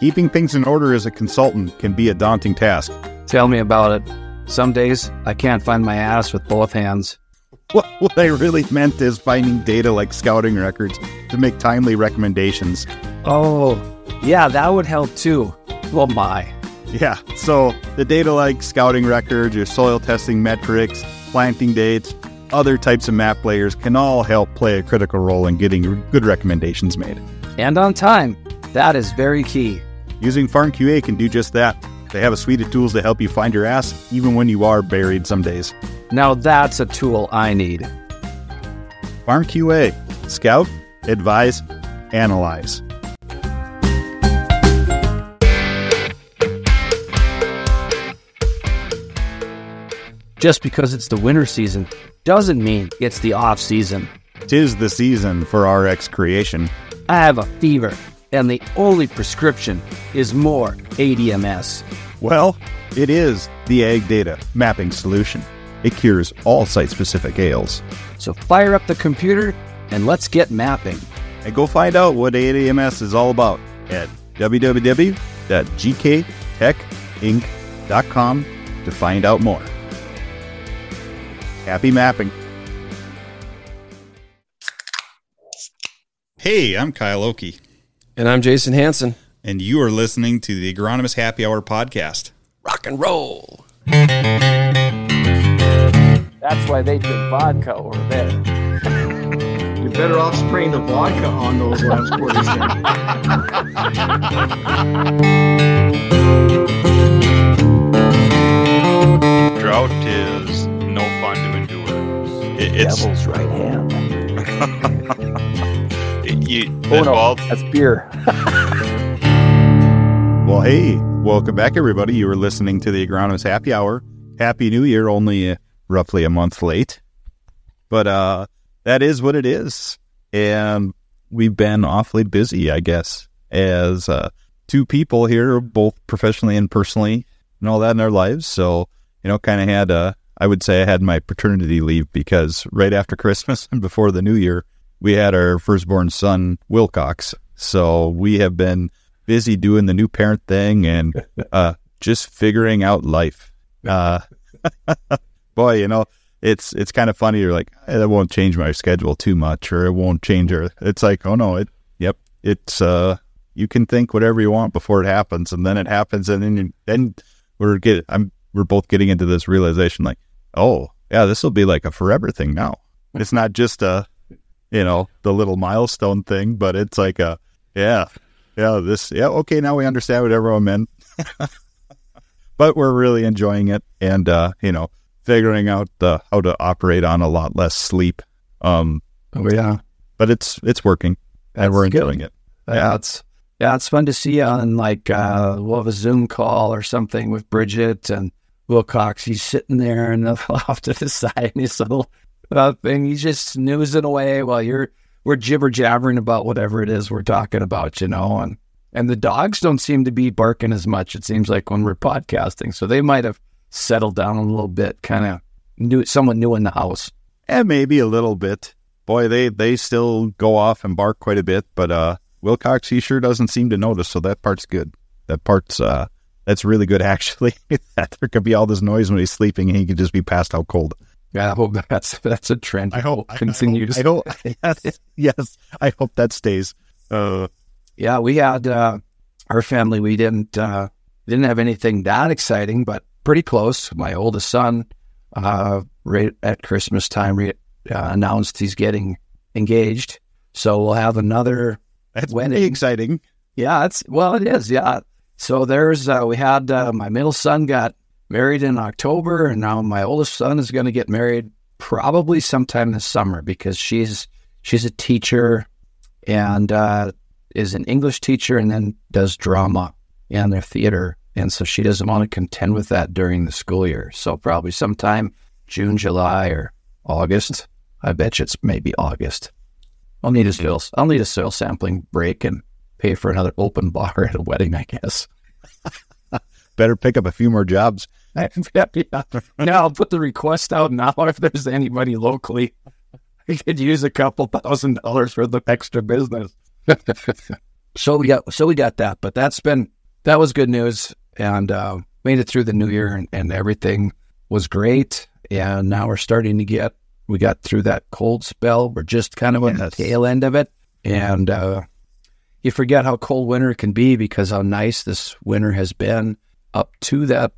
Keeping things in order as a consultant can be a daunting task. Tell me about it. Some days I can't find my ass with both hands. What, what I really meant is finding data like scouting records to make timely recommendations. Oh, yeah, that would help too. Well, my. Yeah, so the data like scouting records, your soil testing metrics, planting dates, other types of map layers can all help play a critical role in getting good recommendations made. And on time. That is very key. Using FarmQA can do just that. They have a suite of tools to help you find your ass even when you are buried some days. Now that's a tool I need. FarmQA Scout, Advise, Analyze. Just because it's the winter season doesn't mean it's the off season. Tis the season for RX creation. I have a fever, and the only prescription is more ADMS. Well, it is the Ag Data Mapping Solution. It cures all site specific ails. So fire up the computer and let's get mapping. And go find out what ADMS is all about at www.gktechinc.com to find out more. Happy mapping. Hey, I'm Kyle Oki, And I'm Jason Hanson. and you are listening to the Agronomist Happy Hour podcast. Rock and roll. That's why they drink vodka over there. You're better off spraying the vodka on those last quarters. Drought is no fun to endure. It, it's Devil's right hand. you, Oh no, that's beer. Well, hey, welcome back, everybody. You were listening to the Agronomist Happy Hour. Happy New Year, only uh, roughly a month late. But uh, that is what it is. And we've been awfully busy, I guess, as uh, two people here, both professionally and personally, and all that in our lives. So, you know, kind of had, uh, I would say I had my paternity leave because right after Christmas and before the new year, we had our firstborn son, Wilcox. So we have been busy doing the new parent thing and uh, just figuring out life. Uh, boy, you know, it's it's kind of funny. You're like, "Eh, that won't change my schedule too much, or it won't change. Or it's like, oh no, it, yep, it's uh, you can think whatever you want before it happens, and then it happens, and then you, then we're get I'm we're both getting into this realization, like, oh yeah, this will be like a forever thing now. It's not just a, you know, the little milestone thing, but it's like a, yeah, yeah, this, yeah, okay, now we understand what everyone meant. but we're really enjoying it and, uh, you know, figuring out uh, how to operate on a lot less sleep. Um, Oh yeah, but it's, it's working and we're good. enjoying it. yeah. It's yeah, it's fun to see you on like uh, we'll have a Zoom call or something with Bridget and Wilcox. He's sitting there and off to the side, and his little uh, thing. He's just snoozing away while you're we're jibber jabbering about whatever it is we're talking about, you know. And and the dogs don't seem to be barking as much. It seems like when we're podcasting, so they might have settled down a little bit, kind of new someone new in the house. And maybe a little bit. Boy, they, they still go off and bark quite a bit, but, uh, Wilcox, he sure doesn't seem to notice. So that part's good. That part's, uh, that's really good actually. that there could be all this noise when he's sleeping and he could just be passed out cold. Yeah, I hope that's that's a trend. I hope continues. I hope, I hope yes, yes. I hope that stays. Uh, Yeah, we had uh, our family. We didn't uh, didn't have anything that exciting, but pretty close. My oldest son, uh, right at Christmas time, re- uh, announced he's getting engaged. So we'll have another. that's Wedding. pretty exciting. Yeah, it's well, it is. Yeah. So there's uh, we had uh, my middle son got married in October, and now my oldest son is going to get married probably sometime this summer because she's she's a teacher and uh, is an English teacher and then does drama and their theater, and so she doesn't want to contend with that during the school year. So probably sometime June, July, or August. I bet you it's maybe August. I'll need a soil. I'll need a soil sampling break and pay for another open bar at a wedding. I guess. Better pick up a few more jobs. Yeah. Now I'll put the request out now. If there's anybody locally, I could use a couple thousand dollars for the extra business. so we got so we got that, but that's been that was good news, and uh, made it through the new year, and, and everything was great. And now we're starting to get we got through that cold spell. We're just kind of on the tail end of it, and uh, you forget how cold winter can be because how nice this winter has been up to that.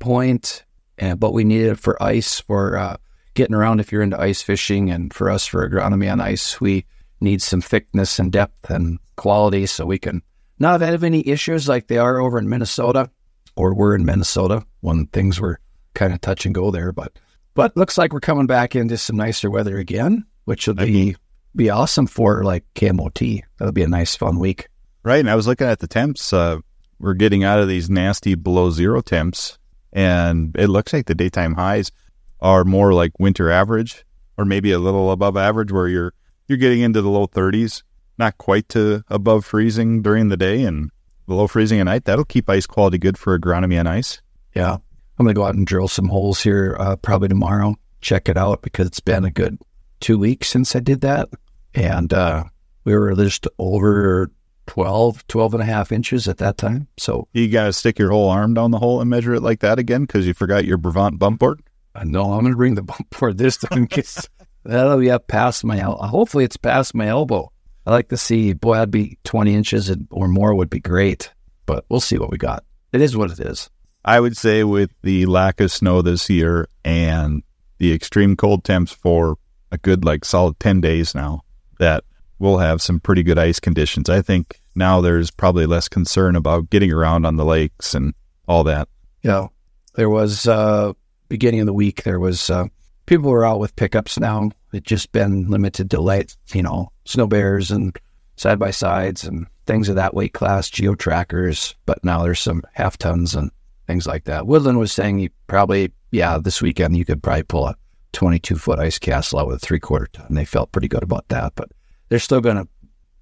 And but we needed it for ice for uh, getting around if you're into ice fishing, and for us for agronomy on ice, we need some thickness and depth and quality so we can not have any issues like they are over in Minnesota or we're in Minnesota when things were kind of touch and go there. But but looks like we're coming back into some nicer weather again, which will be be awesome for like KMOT. That'll be a nice fun week. Right. And I was looking at the temps. Uh, we're getting out of these nasty below zero temps, and it looks like the daytime highs are more like winter average, or maybe a little above average, where you're you're getting into the low 30s, not quite to above freezing during the day and below freezing at night. That'll keep ice quality good for agronomy on ice. Yeah. I'm to go out and drill some holes here uh, probably tomorrow. Check it out because it's been a good two weeks since I did that. And uh, we were just over 12, 12 and a half inches at that time. So You got to stick your whole arm down the hole and measure it like that again because you forgot your Brevant bump board. Uh, I know I'm going to bring the bump board this time. 'cause That'll be up past my elbow. Hopefully, it's past my elbow. I like to see, boy, I'd be 20 inches or more would be great, but we'll see what we got. It is what it is. I would say with the lack of snow this year and the extreme cold temps for a good like solid 10 days now that we'll have some pretty good ice conditions. I think now there's probably less concern about getting around on the lakes and all that. Yeah. There was, uh, beginning of the week, there was, uh, people were out with pickups now. It just been limited to light, you know, snow bears and side by sides and things of that weight class, geo trackers. But now there's some half tons and things like that. Woodland was saying he probably, yeah, this weekend you could probably pull a 22 foot ice castle out with a three quarter ton. They felt pretty good about that, but they're still going to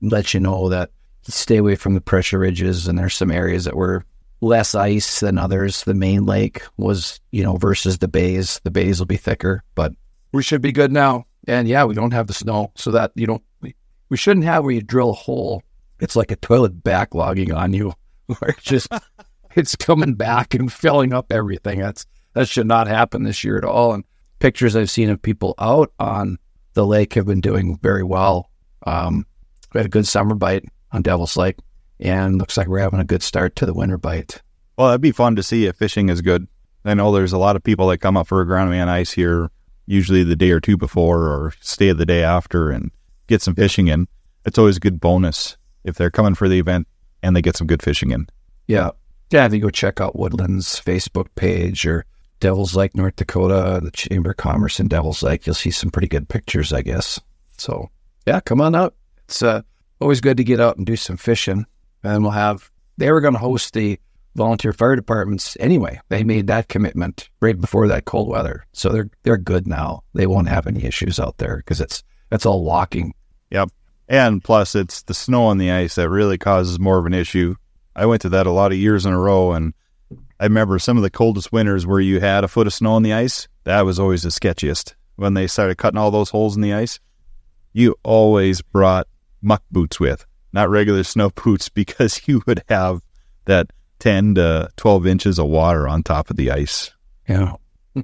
let you know that stay away from the pressure ridges. And there's some areas that were less ice than others. The main lake was, you know, versus the bays. The bays will be thicker, but we should be good now. And yeah, we don't have the snow, so that you don't. We, we shouldn't have where you drill a hole. It's like a toilet backlogging on you, where it's just it's coming back and filling up everything. That's that should not happen this year at all. And pictures I've seen of people out on the lake have been doing very well. Um, we had a good summer bite on Devil's Lake, and looks like we're having a good start to the winter bite. Well, that'd be fun to see if fishing is good. I know there's a lot of people that come up for agronomy on ice here, usually the day or two before or stay the day after and get some fishing in. It's always a good bonus if they're coming for the event and they get some good fishing in. Yeah. Yeah, if you go check out Woodland's Facebook page or Devil's Lake, North Dakota, the Chamber of Commerce in Devil's Lake, you'll see some pretty good pictures, I guess. So, yeah, come on out. It's uh, always good to get out and do some fishing. And we'll have, they were going to host the volunteer fire departments anyway. They made that commitment right before that cold weather. So they're, they're good now. They won't have any issues out there because it's, it's all walking. Yep. And plus, it's the snow on the ice that really causes more of an issue. I went to that a lot of years in a row, and I remember some of the coldest winters where you had a foot of snow on the ice. That was always the sketchiest. When they started cutting all those holes in the ice, you always brought muck boots with, not regular snow boots, because you would have that 10 to 12 inches of water on top of the ice. Yeah.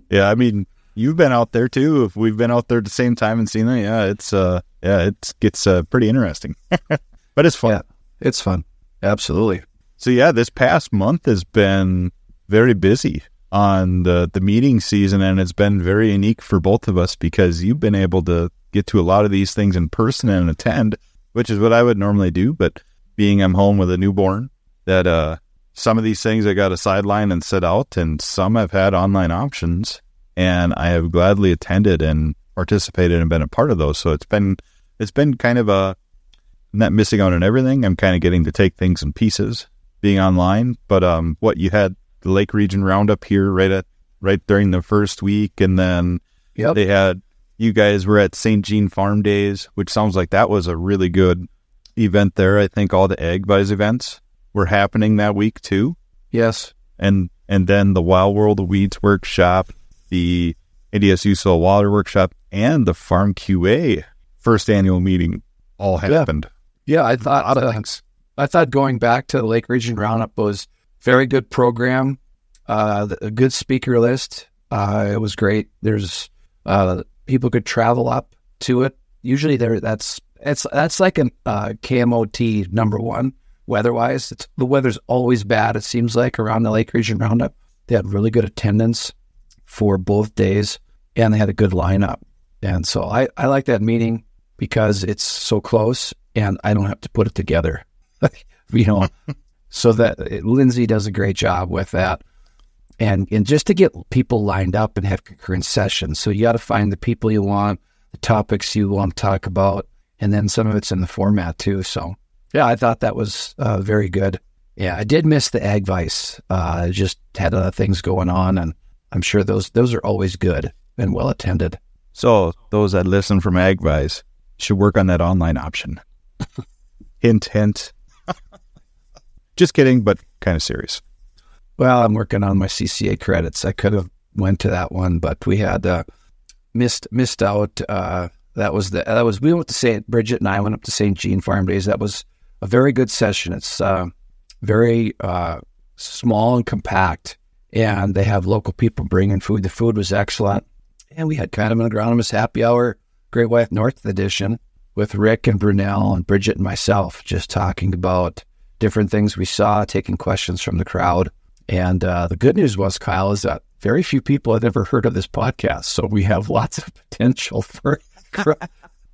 Yeah, I mean, you've been out there too. If we've been out there at the same time and seen that, yeah, it's uh, yeah, it gets uh, pretty interesting, but it's fun. Yeah. It's fun. Absolutely. So yeah, this past month has been very busy on the the meeting season, and it's been very unique for both of us because you've been able to get to a lot of these things in person and attend, which is what I would normally do. But being I'm home with a newborn, that uh, some of these things I got to sideline and sit out, and some I've had online options, and I have gladly attended and participated and been a part of those. So it's been it's been kind of a I'm not missing out on everything. I'm kind of getting to take things in pieces being online. But um, what you had the Lake Region Roundup here right at right during the first week, and then Yep. they had you guys were at St. Jean Farm Days, which sounds like that was a really good event there. I think all the Agvise events were happening that week too, Yes. and and then the Wild World of Weeds workshop, the NDSU Soil Water workshop, and the Farm QA first annual meeting all happened. Yeah, I A thought uh. I thought going back to the Lake Region Roundup was very good program, uh, a good speaker list. Uh, it was great. There's uh, people could travel up to it. Usually, there that's it's that's like a uh, KMOT number one weather-wise. It's, the weather's always bad. It seems like around the Lake Region Roundup, they had really good attendance for both days, and they had a good lineup. And so I I like that meeting because it's so close, and I don't have to put it together. you know, so that Lindsay does a great job with that. And, and just to get people lined up and have concurrent sessions. So you got to find the people you want, the topics you want to talk about, and then some of it's in the format too. So yeah, I thought that was uh, very good. Yeah, I did miss the Agvise. Uh, just had other things going on, and I'm sure those those are always good and well attended. So those that listen from Agvise should work on that online option. hint, hint. Just kidding, but kind of serious. Well, I'm working on my CCA credits. I could have went to that one, but we had uh, missed missed out. Uh, that was the that was we went to St. Bridget and I went up to St. Jean Farm Days. That was a very good session. It's uh, very uh, small and compact, and they have local people bringing food. The food was excellent, and we had kind of an agronomist happy hour, Great White North edition with Rick and Brunel and Bridget and myself, just talking about different things we saw, taking questions from the crowd. And uh, the good news was, Kyle, is that very few people had ever heard of this podcast, so we have lots of potential for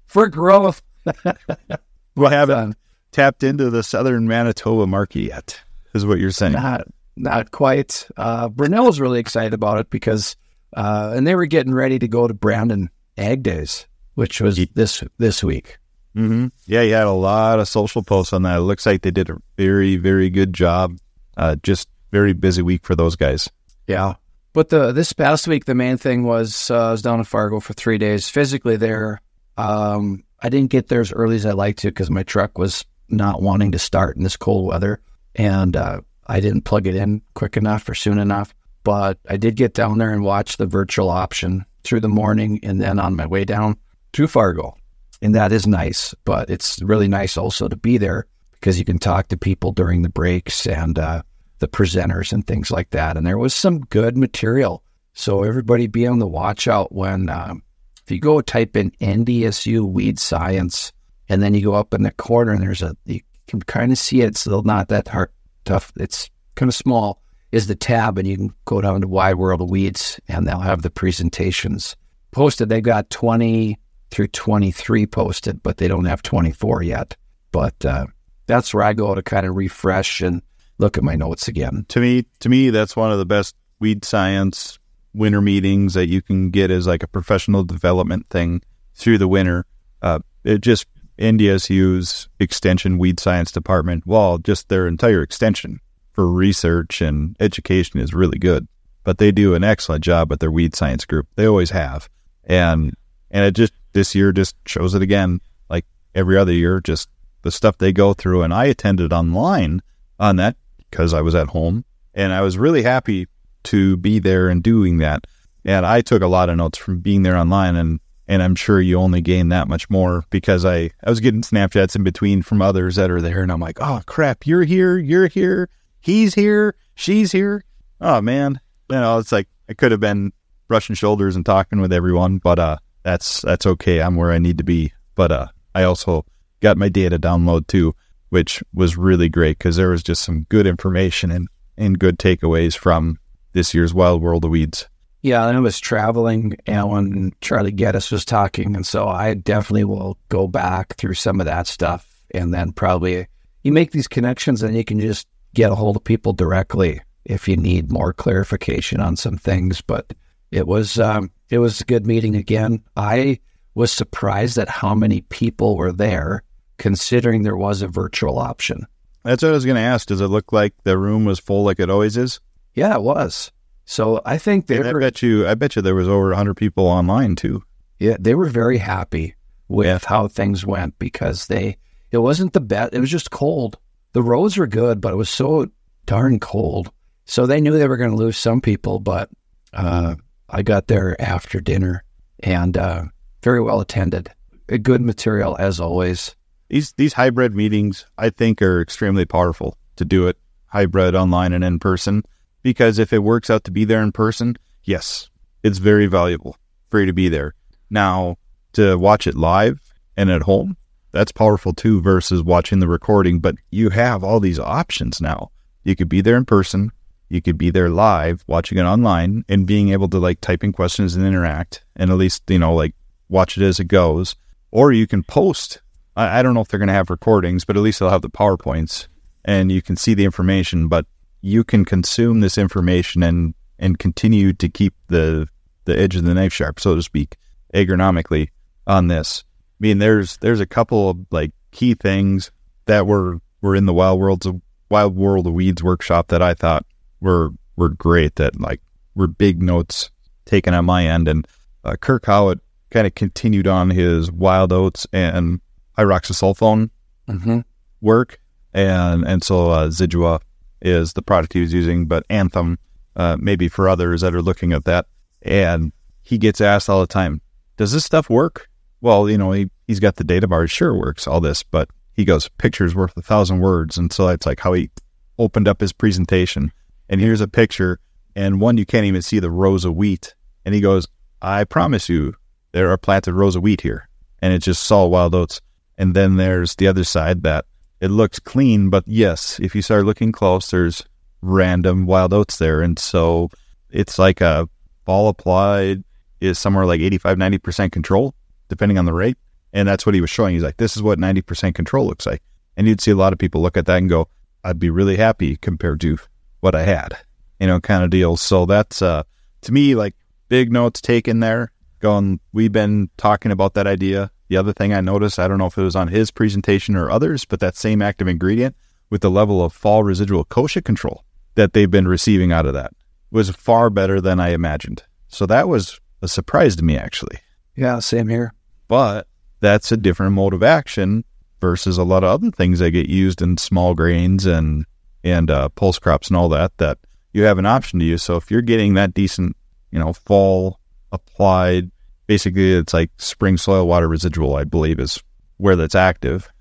for growth. we haven't tapped into the southern Manitoba market yet, is what you're saying. Not, not quite. Uh, Brunel was really excited about it because, uh, and they were getting ready to go to Brandon Ag Days, which was this this week. Mm-hmm. Yeah, you had a lot of social posts on that. It looks like they did a very, very good job. Uh, just very busy week for those guys. Yeah, but the this past week, the main thing was uh, I was down in Fargo for three days physically there. Um, I didn't get there as early as I like to because my truck was not wanting to start in this cold weather, and uh, I didn't plug it in quick enough or soon enough. But I did get down there and watch the virtual option through the morning, and then on my way down to Fargo, and that is nice. But it's really nice also to be there because you can talk to people during the breaks and uh, the presenters and things like that. And there was some good material. So everybody be on the watch out when um, if you go type in NDSU weed science and then you go up in the corner and there's a you can kind of see it. It's still not that hard tough. It's kind of small. Is the tab and you can go down to Wild World of Weeds and they'll have the presentations posted. They've got twenty through twenty three posted, but they don't have twenty four yet. But uh, that's where I go to kind of refresh and look at my notes again. To me, to me, that's one of the best weed science winter meetings that you can get as like a professional development thing through the winter. Uh, it just NDSU's extension weed science department, well, just their entire extension for research and education is really good. But they do an excellent job with their weed science group. They always have. And and it just this year just shows it again. Like every other year, just the stuff they go through. And I attended online on that because I was at home and I was really happy to be there and doing that. And I took a lot of notes from being there online and and I'm sure you only gain that much more because I, I was getting Snapchats in between from others that are there and I'm like, oh crap, you're here, you're here, he's here, she's here. Oh man. You know, it's like I could have been brushing shoulders and talking with everyone, but uh that's that's okay. I'm where I need to be. But uh I also got my data download too, which was really great because there was just some good information and, and good takeaways from this year's Wild World of Weeds. Yeah, and I was traveling, when Charlie Geddes was talking, and so I definitely will go back through some of that stuff, and then probably you make these connections, and you can just get a hold of people directly if you need more clarification on some things. But it was um, it was a good meeting again. I was surprised at how many people were there, considering there was a virtual option. That's what I was going to ask. Does it look like the room was full like it always is? Yeah, it was. So I think they And I were, bet you, I bet you there was over 100 people online too. yeah, they were very happy with how things went because they it wasn't the best. It was just cold. The roads were good, but it was so darn cold. So they knew they were going to lose some people, but uh, I got there after dinner and uh, very well attended. A good material as always. These these hybrid meetings I think are extremely powerful to do it hybrid online and in person because if it works out to be there in person, yes, it's very valuable for you to be there. Now to watch it live and at home, that's powerful too versus watching the recording, but you have all these options now. You could be there in person, you could be there live watching it online and being able to like type in questions and interact and at least, you know, like watch it as it goes. Or you can post. I, I don't know if they're going to have recordings, but at least they'll have the PowerPoints and you can see the information, but you can consume this information and, and continue to keep the, the edge of the knife sharp, so to speak, agronomically on this. I mean, there's, there's a couple of like key things that were, were in the wild worlds of wild world of weeds workshop that I thought were, were great that like were big notes taken on my end. And uh, Kirk Howatt kind of continued on his wild oats and pyroxasulfone Mm-hmm. work, and and so uh, Zidua is the product he was using, but Anthem uh, maybe for others that are looking at that. And he gets asked all the time, "Does this stuff work?" Well, you know, he he's got the data bars. Sure, works all this, but he goes, "Pictures worth a thousand words," and so that's like how he opened up his presentation. And here's a picture, and one you can't even see the rows of wheat, and he goes, "I promise you, there are planted rows of wheat here," and it's just saw wild oats. And then there's the other side that it looks clean, but yes, if you start looking close, there's random wild oats there. And so it's like a ball applied is somewhere like 85, 90% control, depending on the rate. And that's what he was showing. He's like, this is what 90% control looks like. And you'd see a lot of people look at that and go, I'd be really happy compared to what I had, you know, kind of deal. So that's, uh, to me, like big notes taken there going, we've been talking about that idea. The other thing I noticed, I don't know if it was on his presentation or others, but that same active ingredient with the level of fall residual kochia control that they've been receiving out of that was far better than I imagined. So that was a surprise to me, actually. Yeah, same here. But that's a different mode of action versus a lot of other things that get used in small grains and and uh, pulse crops and all that. That you have an option to use. So if you're getting that decent, you know, fall applied, basically it's like spring soil water residual. I believe is where that's active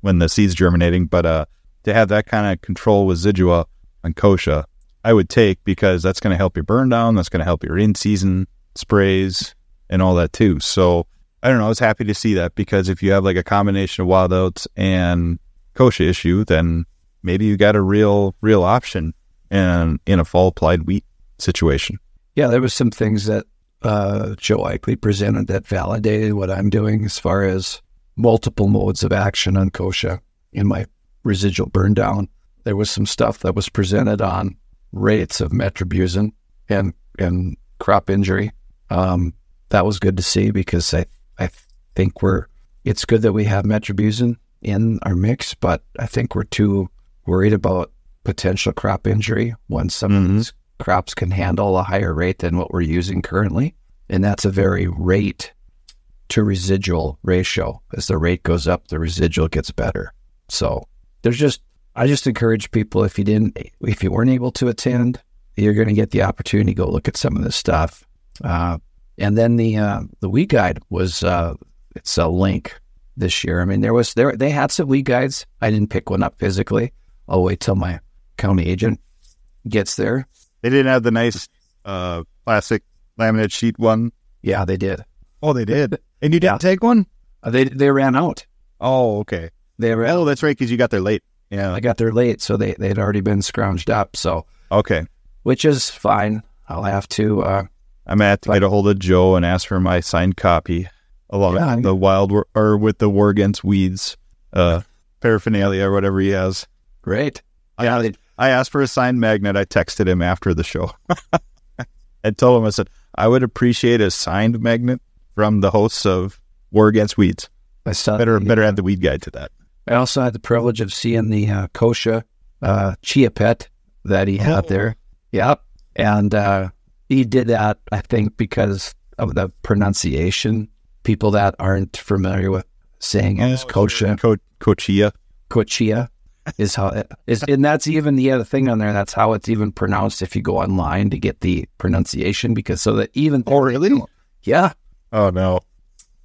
when the seed's germinating. But uh, to have that kind of control with Zidua and Kochia, I would take because that's going to help your burn down. That's going to help your in season sprays and all that too. So I don't know. I was happy to see that because if you have like a combination of wild oats and Kochia issue, then maybe you got a real, real option in, in a fall applied wheat situation. Yeah, there was some things that uh, Joe Ikley presented that validated what I'm doing as far as multiple modes of action on kochia in my residual burn down. There was some stuff that was presented on rates of metribuzin and and crop injury. Um, that was good to see because I I think we're it's good that we have metribuzin in our mix, but I think we're too worried about potential crop injury when some of Mhm. these crops can handle a higher rate than what we're using currently. And that's a very rate to residual ratio. As the rate goes up, the residual gets better. So there's just, I just encourage people if you didn't, if you weren't able to attend, you're going to get the opportunity to go look at some of this stuff. Uh, and then the uh, the weed guide was uh, it's a link this year. I mean, there was there they had some weed guides. I didn't pick one up physically. I'll wait till my county agent gets there. They didn't have the nice uh, plastic laminate sheet one. Yeah, they did. Oh, they did. And you didn't Yeah. take one? Uh, they they ran out. Oh, okay. They ran. Oh, that's right, because you got there late. Yeah. I got there late, so they they'd already been scrounged up. So Okay. which is fine. I'll have to. Uh, I'm gonna have to get a hold of Joe and ask for my signed copy along Yeah, I- the wild war, or with the war against weeds uh, paraphernalia or whatever he has. great. I, Yeah, I asked for a signed magnet. I texted him after the show. I told him I said I would appreciate a signed magnet from the hosts of War Against Weeds. I saw. Better the- better add the weed guide to that. I also had the privilege of seeing the uh, kosher uh, chia pet that he had Oh. there. Yep, and uh, he did that I think because of the pronunciation. People that aren't familiar with saying it as kosher, Co- Cochia. kochia is how it is, and that's even the other thing on there. That's how it's even pronounced if you go online to get the pronunciation. Because so that even Oh, really? yeah, Oh no.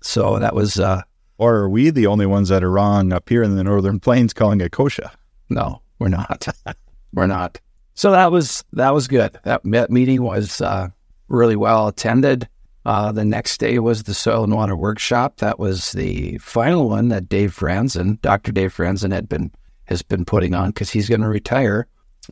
so that was uh, Or are we the only ones that are wrong up here in the Northern Plains calling it kochia? No, we're not. we're not. So that was that was good. That meeting was uh, really well attended. Uh, the next day was the soil and water workshop. That was the final one that Dave Franzen, Dr. Dave Franzen, had been has been putting on because he's going to retire.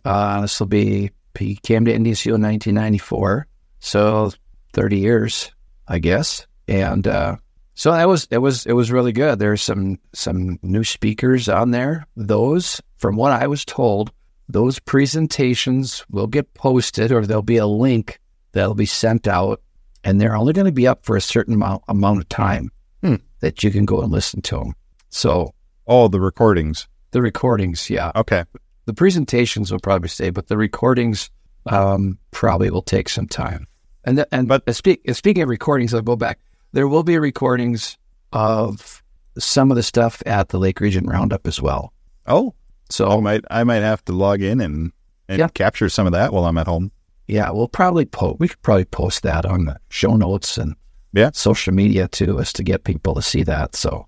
Uh, this will be he came to NDSU in 1994, so 30 years, I guess. And uh, so that was it was it was really good. There's some some new speakers on there. Those, from what I was told, those presentations will get posted or there'll be a link that'll be sent out and they're only going to be up for a certain amount, amount of time Hmm. that you can go and listen to them. So all the recordings. The recordings, yeah, Okay. the presentations will probably stay, but the recordings um, probably will take some time. And th- and But- but speak, speaking of recordings, I'll go back. There will be recordings of some of the stuff at the Lake Region Roundup as well. Oh, So I might I might have to log in and and Yeah. capture some of that while I'm at home. Yeah, we'll probably post. We could probably post that on the show notes and Yeah. social media too, as to get people to see that. So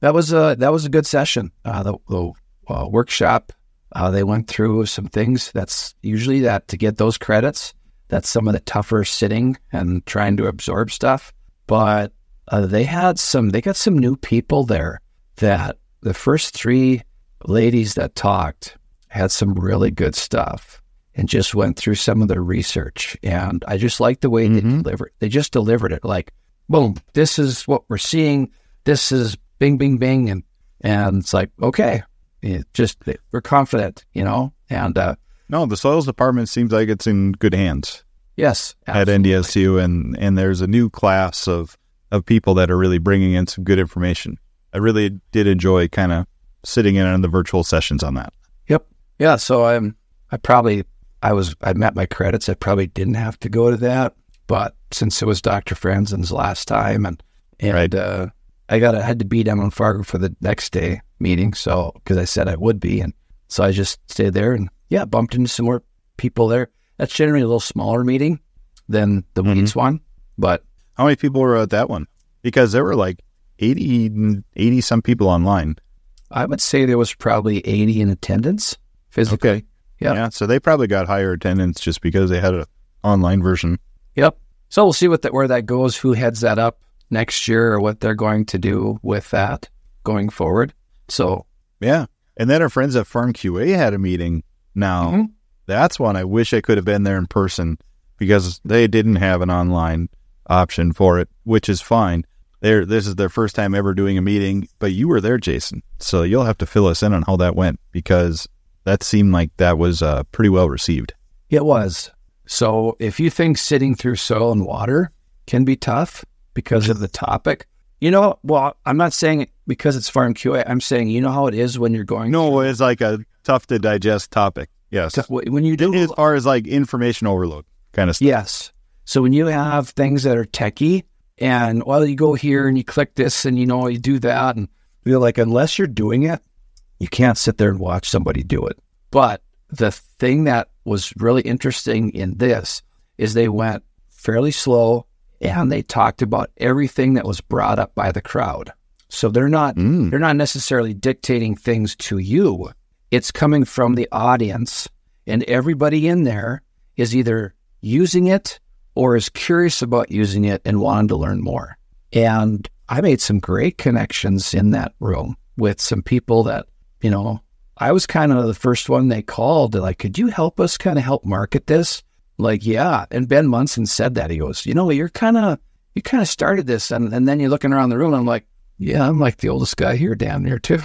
that was a that was a good session. Uh, the the uh, workshop uh, they went through some things. That's usually that to get those credits. That's some of the tougher sitting and trying to absorb stuff. But uh, they had some. They got some new people there. That the first three ladies that talked had some really good stuff and just went through some of their research. And I just like the way they Mhm. delivered. They just delivered it like, boom, this is what we're seeing. This is bing, bing, bing, and and it's like, okay, it just we're confident, you know. And uh, No, the soils department seems like it's in good hands yes, at absolutely. NDSU, and and there's a new class of of people that are really bringing in some good information. I really did enjoy kind of sitting in on the virtual sessions on that. Yep. Yeah. So I'm. I probably. I was. I met my credits. I probably didn't have to go to that, but since it was Dr. Franzen's last time, and and Right. uh, I got. I had to be down in Fargo for the next day meeting. So because I said I would be, and so I just stayed there and yeah, bumped into some more people there. That's generally a little smaller meeting than the Mhm. Weeds one, but How many people were at that one? Because there were like 80, 80 some people online. I would say there was probably eighty in attendance physically. Okay. Yeah. Yeah. So they probably got higher attendance just because they had an online version. Yep. So we'll see what that where that goes, who heads that up next year, or what they're going to do with that going forward. So Yeah. And then our friends at Farm QA had a meeting. Now, Mhm. that's one I wish I could have been there in person because they didn't have an online option for it, which is fine. They're, this is their first time ever doing a meeting, but you were there, Jason. So you'll have to fill us in on how that went because that seemed like that was uh, pretty well received. it was. So if you think sitting through soil and water can be tough because of the topic, you know, well, I'm not saying it because it's farm QA. I'm saying you know how it is when you're going. No, it's like a tough to digest topic. Yes. to- when you do As far as like information overload kind of stuff. Yes. So when you have things that are techie and well, you go here and you click this and you know you do that and you're like, unless you're doing it, you can't sit there and watch somebody do it. But the thing that was really interesting in this is they went fairly slow and they talked about everything that was brought up by the crowd. So they're not Mm. they're not necessarily dictating things to you. It's coming from the audience, and everybody in there is either using it or is curious about using it and wanting to learn more. And I made some great connections in that room with some people that, you know, I was kind of the first one they called. They're like, could you help us kind of help market this? Like, yeah. And Ben Munson said that. He goes, you know, you're kind of, you kind of started this. And, and then you're looking around the room. I'm like, yeah, I'm like the oldest guy here down there too.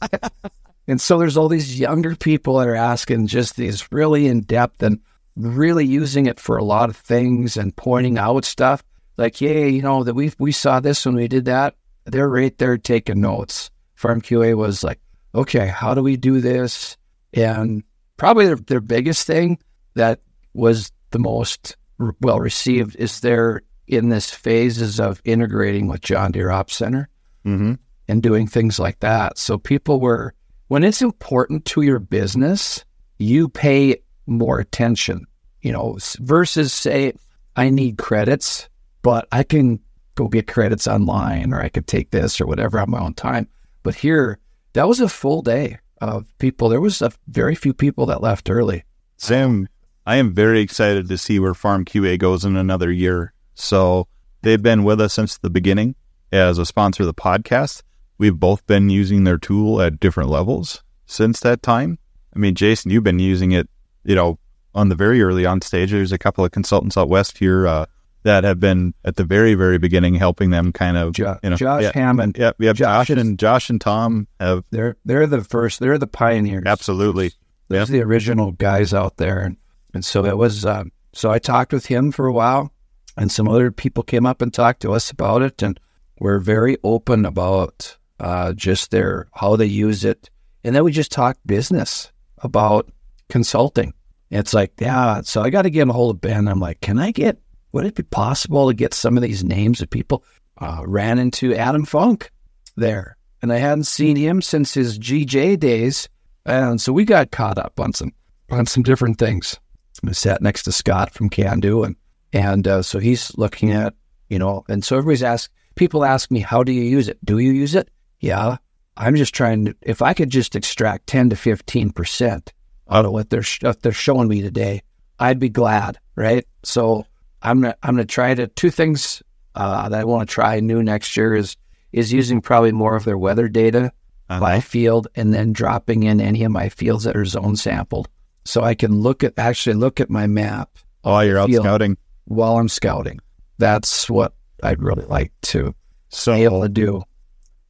and so there's all these younger people that are asking just these really in depth and really using it for a lot of things and pointing out stuff. Like, yeah, you know, that we we saw this when we did that. They're right there taking notes. Farm QA was like, okay, how do we do this? And probably their, their biggest thing that was the most well received is they're in this phases of integrating with John Deere Ops Center Mm-hmm. and doing things like that. So people were, when it's important to your business, you pay more attention, you know, versus say, I need credits, but I can go get credits online, or I could take this or whatever on my own time. But here, that was a full day of people. There was a very few people that left early. Sam, I am very excited to see where Farm QA goes in another year. So they've been with us since the beginning as a sponsor of the podcast. We've both been using their tool at different levels since that time. I mean, Jason, you've been using it, you know, on the very early on stage. There's a couple of consultants out west here uh, that have been at the very, very beginning helping them kind of, Jo- you know, Josh yeah, Hammond, yeah, yeah, Josh Josh, and Josh and Tom have they're they're the first. They're the pioneers. absolutely. Those are the original guys out there, and and so it was. Um, so I talked with him for a while, and some other people came up and talked to us about it, and we're very open about uh, just their how they use it, and then we just talked business about consulting. It's like, yeah. So I got to get a hold of Ben. I'm like, can I get? Would it be possible to get some of these names of people? Uh, ran into Adam Funk there, and I hadn't seen him since his GJ days. And so we got caught up on some on some different things. I sat next to Scott from Candu, and and uh, so he's looking at you know, and so everybody's asked. People ask me, "How do you use it? Do you use it?" Yeah, I'm just trying to. If I could just extract ten to fifteen percent out of what they're sh- what they're showing me today, I'd be glad, right? So I'm gonna I'm gonna try to two things uh, that I want to try new next year is is using probably more of their weather data Uh-huh. by field and then dropping in any of my fields that are zone sampled. So I can look at actually look at my map Oh, you're out scouting. while I'm scouting. That's what I'd really like to So be able to do.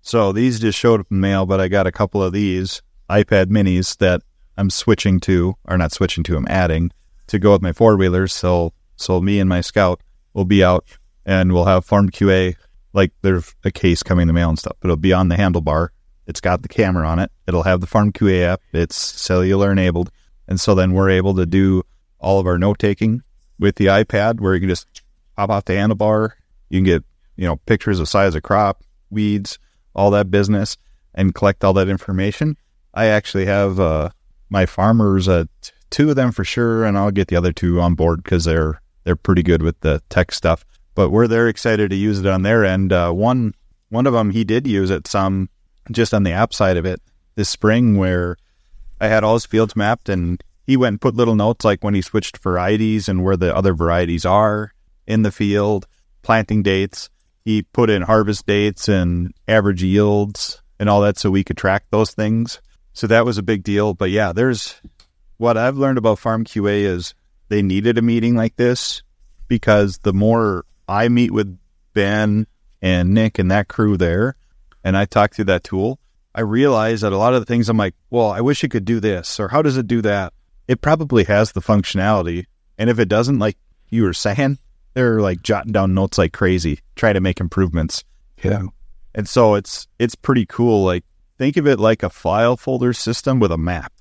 So these just showed up in mail, but I got a couple of these iPad minis that I'm switching to, or not switching to, I'm adding to go with my four wheelers. So, so me and my scout will be out and we'll have Farm QA, like there's a case coming in the mail and stuff, but it'll be on the handlebar. It's got the camera on it. It'll have the Farm QA app. It's cellular enabled. And so then we're able to do all of our note taking with the iPad where you can just pop off the handlebar. You can get, you know, pictures of size of crop, weeds, all that business and collect all that information. I actually have uh, my farmers, two of them for sure, and I'll get the other two on board because they're they're pretty good with the tech stuff. But we're they're excited to use it on their end. Uh, one one of them he did use it some just on the app side of it this spring where I had all his fields mapped and he went and put little notes like when he switched varieties and where the other varieties are in the field, planting dates. He put in harvest dates and average yields and all that so we could track those things. So that was a big deal. But yeah, there's what I've learned about Farm QA is they needed a meeting like this because the more I meet with Ben and Nick and that crew there, and I talk through that tool, I realize that a lot of the things I'm like, well, I wish it could do this, or how does it do that? It probably has the functionality. And if it doesn't, like you were saying, they're like jotting down notes like crazy, trying to make improvements. Yeah. And so it's it's pretty cool. Like think of it like a file folder system with a map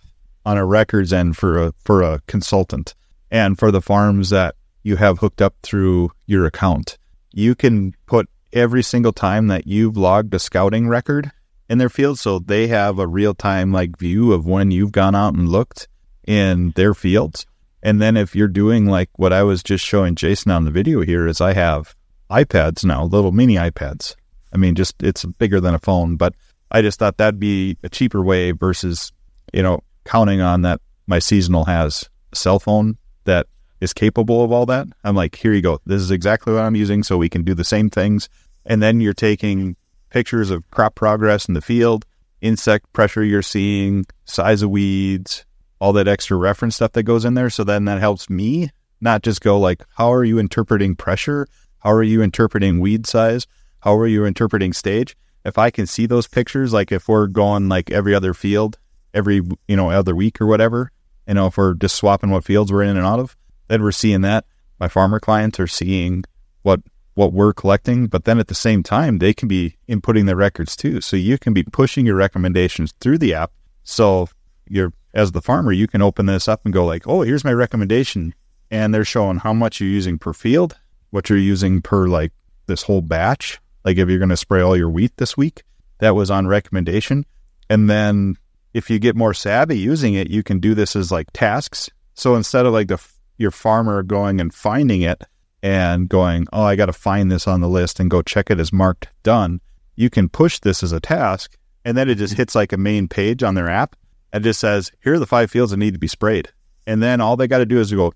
on a records end for a for a consultant and for the farms that you have hooked up through your account. You can put every single time that you've logged a scouting record in their field so they have a real time like view of when you've gone out and looked in their fields. And then if you're doing like what I was just showing Jason on the video here is I have iPads now, little mini iPads. I mean, just it's bigger than a phone, but I just thought that'd be a cheaper way versus, you know, counting on that my seasonal has cell phone that is capable of all that. I'm like, here you go. This is exactly what I'm using so we can do the same things. And then you're taking pictures of crop progress in the field, insect pressure you're seeing, size of weeds, all that extra reference stuff that goes in there. So then that helps me not just go like, how are you interpreting pressure? How are you interpreting weed size? How are you interpreting stage? If I can see those pictures, like if we're going like every other field, every, you know, other week or whatever, you know, if we're just swapping what fields we're in and out of, then we're seeing that. My farmer clients are seeing what what we're collecting, but then at the same time, they can be inputting their records too. So you can be pushing your recommendations through the app. So you're as the farmer, you can open this up and go like, oh, here's my recommendation, and they're showing how much you're using per field, what you're using per like this whole batch. Like if you're going to spray all your wheat this week, that was on recommendation. And then if you get more savvy using it, you can do this as like tasks. So instead of like the your farmer going and finding it and going, oh, I got to find this on the list and go check it as marked done. You can push this as a task, and then it just hits like a main page on their app and just says, here are the five fields that need to be sprayed. And then all they got to do is go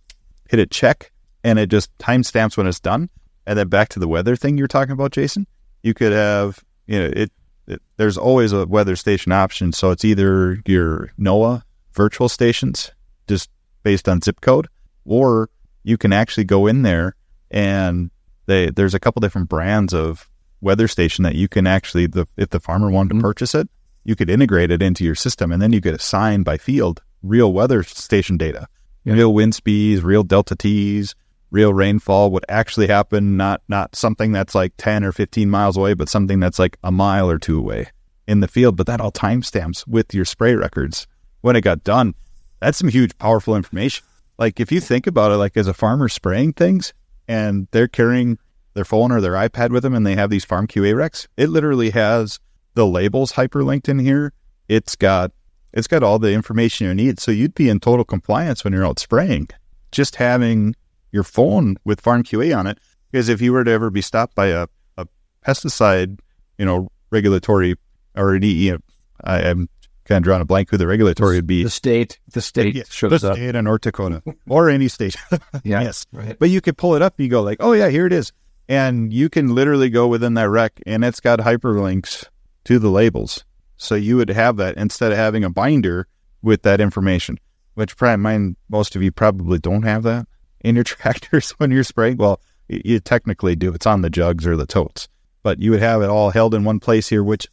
hit it check, and it just timestamps when it's done. And then back to the weather thing you're talking about, Jason. You could have, you know, it, it there's always a weather station option. So it's either your NOAA virtual stations, just based on zip code, or you can actually go in there and they there's a couple different brands of weather station that you can actually the if the farmer wanted to Mhm. purchase it, you could integrate it into your system and then you could assign by field real weather station data. Yeah. Real wind speeds, real delta T's, real rainfall would actually happen, not not something that's like 10 or 15 miles away, but something that's like a mile or two away in the field. But that all timestamps with your spray records when it got done. That's some huge, powerful information. Like if you think about it, like as a farmer spraying things and they're carrying their phone or their iPad with them and they have these FarmQA recs, it literally has the labels hyperlinked in here. It's got it's got all the information you need. So you'd be in total compliance when you're out spraying. Just having your phone with FarmQA on it. Because if you were to ever be stopped by a, a pesticide, you know, regulatory or an EE, I, I'm kind of drawing a blank who the regulatory would be. The state, the state Yeah, shows the up. state of North Dakota or any state. Yeah. yes. Right. But you could pull it up. You go like, oh yeah, here it is, and you can literally go within that rec, and it's got hyperlinks to the labels. So you would have that instead of having a binder with that information, which probably mine, most of you probably don't have that in your tractors when you're spraying. Well, you technically do. It's on the jugs or the totes, but you would have it all held in one place here, which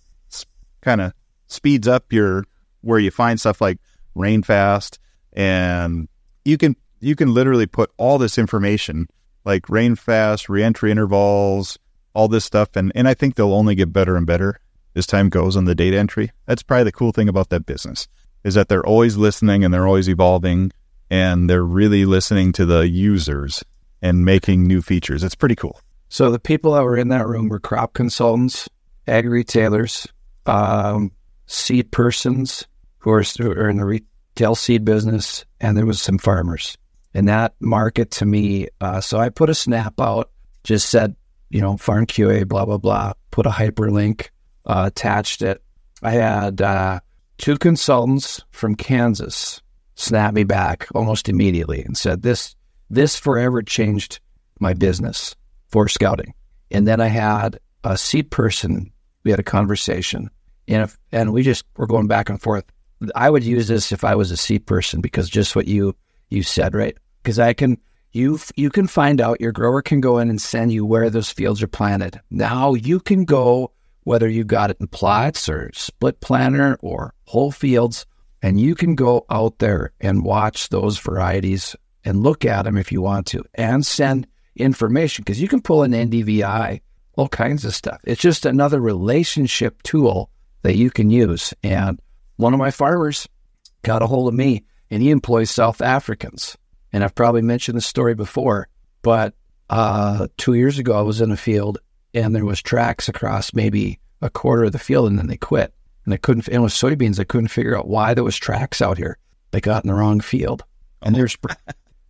kind of speeds up your where you find stuff like rain fast and you can you can literally put all this information like rain fast reentry intervals all this stuff and and i think they'll only get better and better as time goes on the data entry. That's probably the cool thing about that business is that they're always listening and they're always evolving and they're really listening to the users and making new features. It's pretty cool. So the people that were in that room were crop consultants, ag retailers, um, seed persons who are, in the retail seed business, and there was some farmers. And that market to me, uh, so I put a snap out, just said, you know, FarmQA, blah blah blah. Put a hyperlink, uh, attached it. I had uh, two consultants from Kansas snap me back almost immediately and said, "This this forever changed my business." for scouting. And then I had a seed person. We had a conversation, and if, and we just were going back and forth. I would use this if I was a C person because just what you you said, right? Because I can you you can find out your grower can go in and send you where those fields are planted. Now you can go whether you got it in plots or split planter or whole fields, and you can go out there and watch those varieties and look at them if you want to, and send information because you can pull an NDVI, all kinds of stuff. It's just another relationship tool that you can use. And one of my farmers got a hold of me and he employs South Africans. And I've probably mentioned this story before, but uh, two years ago I was in a field and there was tracks across maybe a quarter of the field and then they quit. And I couldn't, and it was soybeans. I couldn't figure out why there was tracks out here. They got in the wrong field and they were, spr-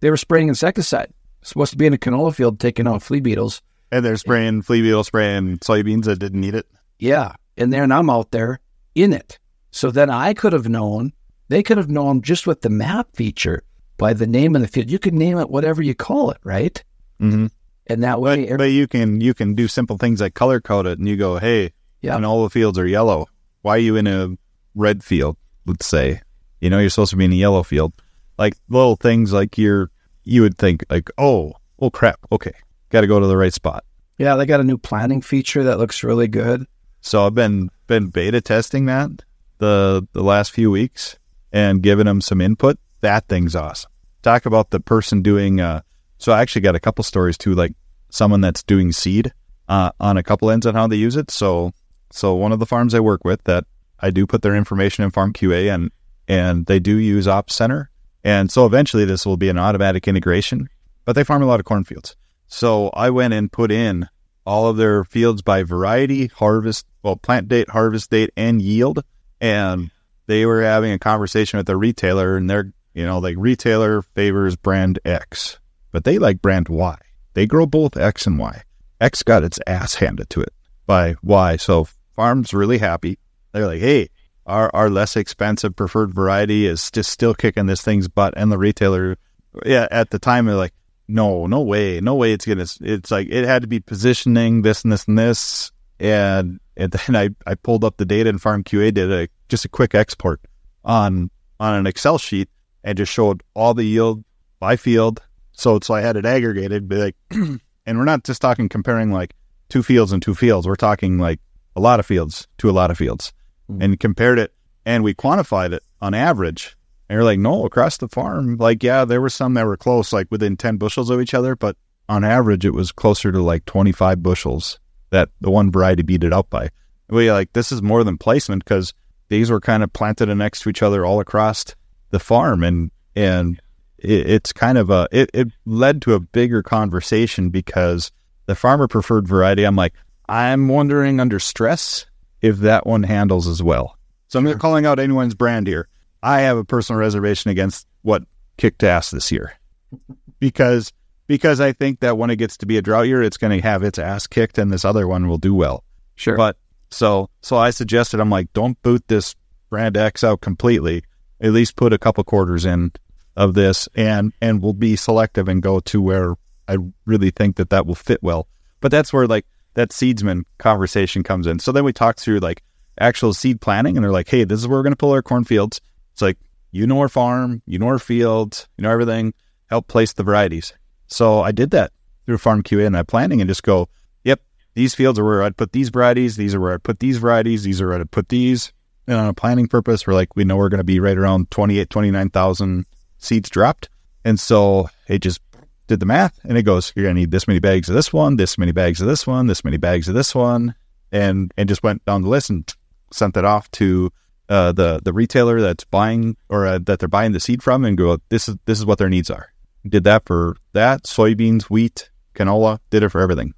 they were spraying insecticide supposed to be in a canola field taking out flea beetles. and they're spraying flea beetle spraying soybeans that didn't need it Yeah. And then I'm out there in it. So then I could have known, they could have known just with the map feature by the name of the field. You can name it whatever you call it, right? mm-hmm. And that But, way, but you can you can do simple things like color code it, and you go, hey, Yeah. and all the fields are yellow. Why are you in a red field? Let's say, you know, you're supposed to be in a yellow field. Like little things like you're you would think like, oh, oh crap, okay, got to go to the right spot. yeah, they got a new planning feature that looks really good. So I've been been beta testing that the the last few weeks and giving them some input. That thing's awesome. Talk about the person doing. Uh, so I actually got a couple stories too, like someone that's doing seed uh, on a couple ends on how they use it. So so one of the farms I work with that I do put their information in FarmQA and and they do use Ops Center. And so eventually this will be an automatic integration, but they farm a lot of cornfields. So I went and put in all of their fields by variety, harvest, well, plant date, harvest date, and yield. And they were having a conversation with the retailer, and they're, you know, like retailer favors brand X, but they like brand Y. they grow both X and Y. X got its ass handed to it by Y. So farms really happy. They're like, hey, our our less expensive preferred variety is just still kicking this thing's butt. And the retailer, yeah, at the time they're like, no, no way, no way. It's gonna. It's like it had to be positioning this and this and this. And and then I I pulled up the data and FarmQA did a just a quick export on on an Excel sheet and just showed all the yield by field. So so I had it aggregated, be like, and we're not just talking comparing like two fields and two fields. We're talking like a lot of fields to a lot of fields, mm. and compared it, and we quantified it on average. And you're like, no, across the farm, like yeah, there were some that were close, like within ten bushels of each other, but on average, it was closer to like 25 bushels that the one variety beat it out by. We like this is more than placement because these were kind of planted next to each other all across the farm, and and it, it's kind of a it, it led to a bigger conversation because the farmer preferred variety. I'm like, I'm wondering under stress if that one handles as well. So I'm not calling out anyone's brand here. I have a personal reservation against what kicked ass this year because because I think that when it gets to be a drought year, it's going to have its ass kicked, and this other one will do well. Sure. But so so I suggested I'm like, don't boot this brand X out completely. At least put a couple quarters in of this, and and we'll be selective and go to where I really think that that will fit well. But that's where like that seedsman conversation comes in. So then we talk through like actual seed planning, and they're like, hey, this is where we're going to pull our cornfields. It's like you know our farm, you know our fields, you know everything. Help place the varieties. So I did that through FarmQA and that planning, and just go, yep, these fields are where I'd put these varieties. These are where I'd put these varieties. These are where I'd put these. And on a planning purpose, we're like, we know we're going to be right around 28, 29,000 seeds dropped. And so it just did the math and it goes, you're going to need this many bags of this one, this many bags of this one, this many bags of this one. And, and just went down the list and sent that off to uh, the, the retailer that's buying or uh, that they're buying the seed from and go, this is, this is what their needs are. Did that for that, soybeans, wheat, canola, did it for everything.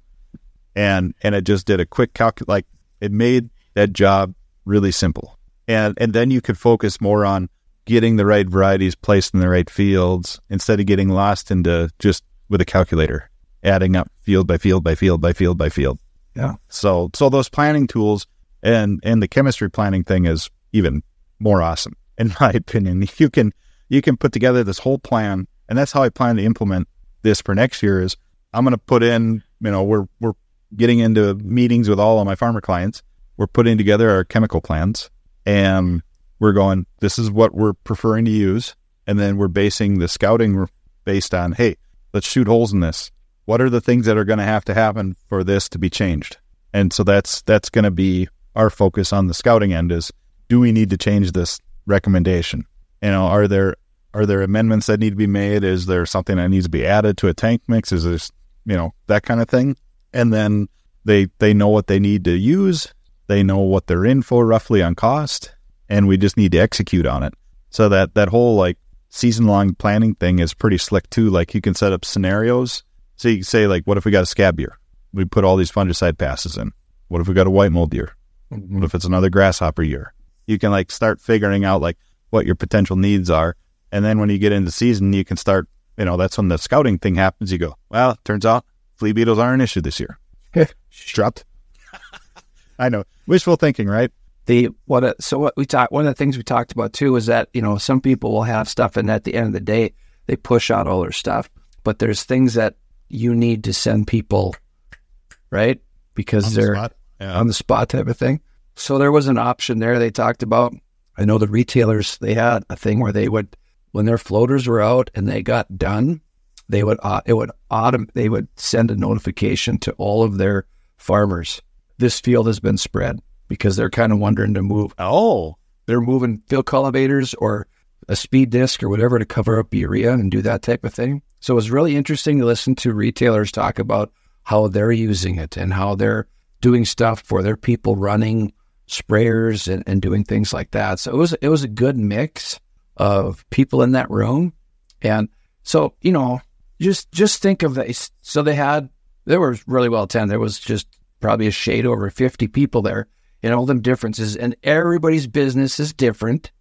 And, and it just did a quick calc, like it made that job really simple. And, and then you could focus more on getting the right varieties placed in the right fields instead of getting lost into just with a calculator, adding up field by field by field by field by field. Yeah. So so those planning tools and and the chemistry planning thing is even more awesome in my opinion. You can you can put together this whole plan and that's how I plan to implement this for next year is I'm going to put in, you know, we're we're getting into meetings with all of my farmer clients. We're putting together our chemical plans and we're going, this is what we're preferring to use. And then we're basing the scouting based on, hey, let's shoot holes in this. What are the things that are going to have to happen for this to be changed? And so that's that's going to be our focus on the scouting end is do we need to change this recommendation? You know, are there are there amendments that need to be made? Is there something that needs to be added to a tank mix? Is this you know that kind of thing? And then they they know what they need to use. They know what they're in for roughly on cost, and we just need to execute on it. So that that whole like season long planning thing is pretty slick too. Like you can set up scenarios. So you can say like, what if we got a scab year? We put all these fungicide passes in. What if we got a white mold year? What if it's another grasshopper year? You can like start figuring out like what your potential needs are, and then when you get into season, you can start. You know, that's when the scouting thing happens. You go, well, turns out flea beetles are an issue this year. Dropped. I know, wishful thinking, right? the what a, so what we talked one of the things we talked about too is that you know some people will have stuff and at the end of the day they push out all their stuff but there's things that you need to send people right because On the they're spot. Yeah. on the spot type of thing so there was an option there they talked about. I know the retailers they had a thing where they would when their floaters were out and they got done they would uh, it would autom- they would send a notification to all of their farmers this field has been spread because they're kind of wondering to move. Oh, they're moving field cultivators or a speed disc or whatever to cover up urea and do that type of thing. So it was really interesting to listen to retailers talk about how they're using it and how they're doing stuff for their people running sprayers and, and doing things like that. So it was it was a good mix of people in that room. And so, you know, just just think of this. So they had they were really well attended. There was just probably a shade over 50 people there and all them differences and everybody's business is different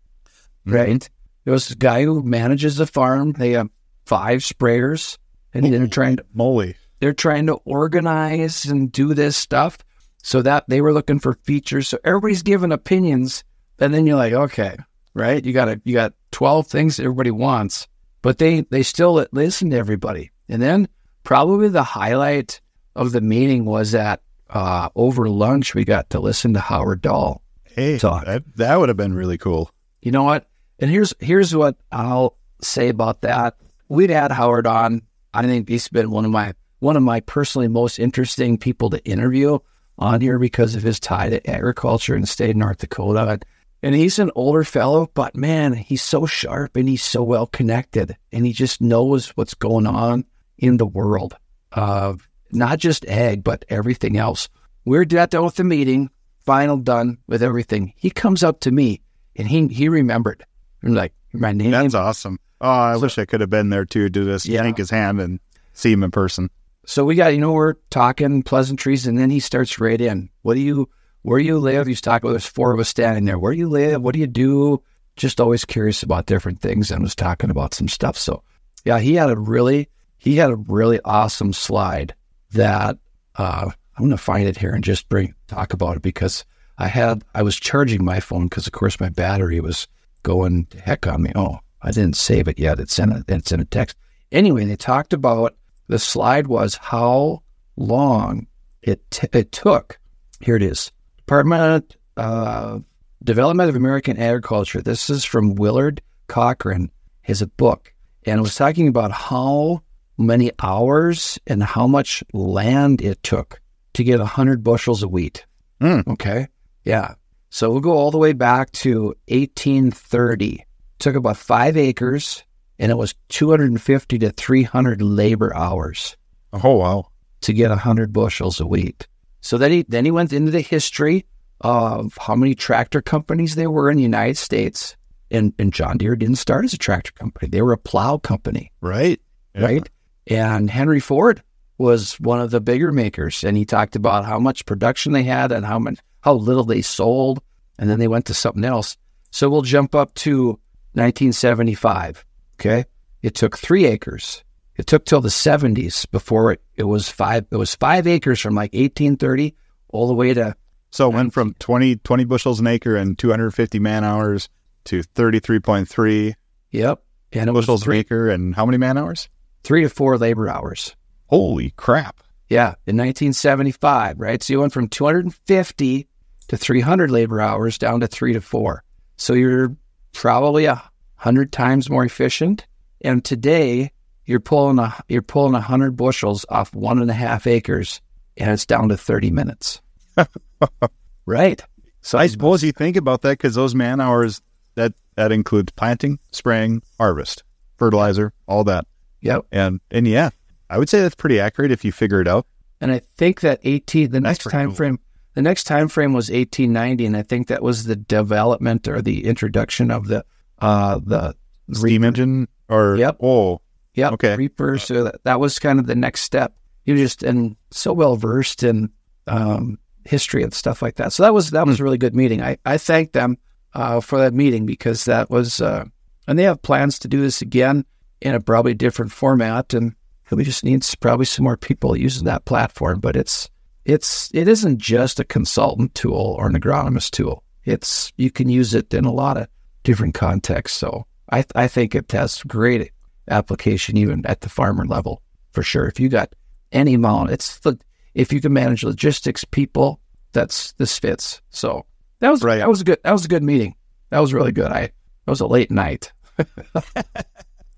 mm-hmm. right there was a guy who manages a farm they have five sprayers and oh, they're trying to moly. they're trying to organize and do this stuff. So that they were looking for features. So everybody's giving opinions, and then you're like, okay, right? You got a, you got twelve things everybody wants, but they they still listen to everybody. And then probably the highlight of the meeting was that uh, over lunch we got to listen to Howard Dahl. Hey, Talk. that, that would have been really cool. You know what? And here's here's what I'll say about that. We'd had Howard on. I think he's been one of my one of my personally most interesting people to interview on here because of his tie to agriculture in the state of North Dakota. And he's an older fellow, but man, he's so sharp and he's so well connected, and he just knows what's going on in the world of not just ag, but everything else. We're done with the meeting, final done with everything. He comes up to me and he he remembered. I'm like, my name. That's awesome. Oh, I wish I could have been there too to just Yeah. yank his hand and see him in person. So we got, you know, we're talking pleasantries, and then he starts right in. What do you, where do you live? He's talking. There's four of us standing there. Where do you live? What do you do? Just always curious about different things, and was talking about some stuff. So, yeah, he had a really, he had a really awesome slide that uh, I'm going to find it here and just bring talk about it because I had, I was charging my phone because, of course, my battery was going heck on me. Oh, I didn't save it yet. It's in a, it's in a text. Anyway, they talked about the slide was how long it t- it took. Here it is. Department uh, Development of American Agriculture. This is from Willard Cochrane. His book, and it was talking about how many hours and how much land it took to get hundred bushels of wheat. Hmm. Okay, yeah. So we'll go all the way back to 1830. took about five acres, and it was 250 to 300 labor hours Oh wow. to get 100 bushels of wheat. So then he then he went into the history of how many tractor companies there were in the United States. And, and John Deere didn't start as a tractor company; they were a plow company, Right. Yeah. right? And Henry Ford was one of the bigger makers, and he talked about how much production they had and how much how little they sold, and then they went to something else. So we'll jump up to 1975. Okay, it took three acres. It took till the 70s before it, it was five. It was five acres from like 1830 all the way to So it went from 20, 20 bushels an acre and 250 man hours to 33.3 yep, and it was bushels an acre and how many man hours? three to four labor hours. Holy crap. Yeah, in 1975, right? So you went from 250 to 300 labor hours down to three to four. So you're probably a hundred times more efficient. And today you're pulling a you're pulling a hundred bushels off one and a half acres, and it's down to 30 minutes. right. So I suppose you think about that because those man hours that that includes planting, spraying, harvest, fertilizer, all that, Yep. and and yeah, I would say that's pretty accurate if you figure it out. And I think that 18 the next time cool. frame the next time frame was 1890 and I think that was the development or the introduction of the uh the Steam engine or Yep. oh Yep. Okay. Reaper. So that, that was kind of the next step. You're just and so well versed in um, history and stuff like that. So that was that was a really good meeting. I, I thank them uh, for that meeting because that was uh, and they have plans to do this again in a probably different format and we just need probably some more people using that platform. But it's it's it isn't just a consultant tool or an agronomist tool. It's you can use it in a lot of different contexts. So I I think it has great application even at the farmer level for sure. If you got any amount, it's the if you can manage logistics, people, that's this fits. So that was Right. that was a good that was a good meeting. That was really good. I that was a late night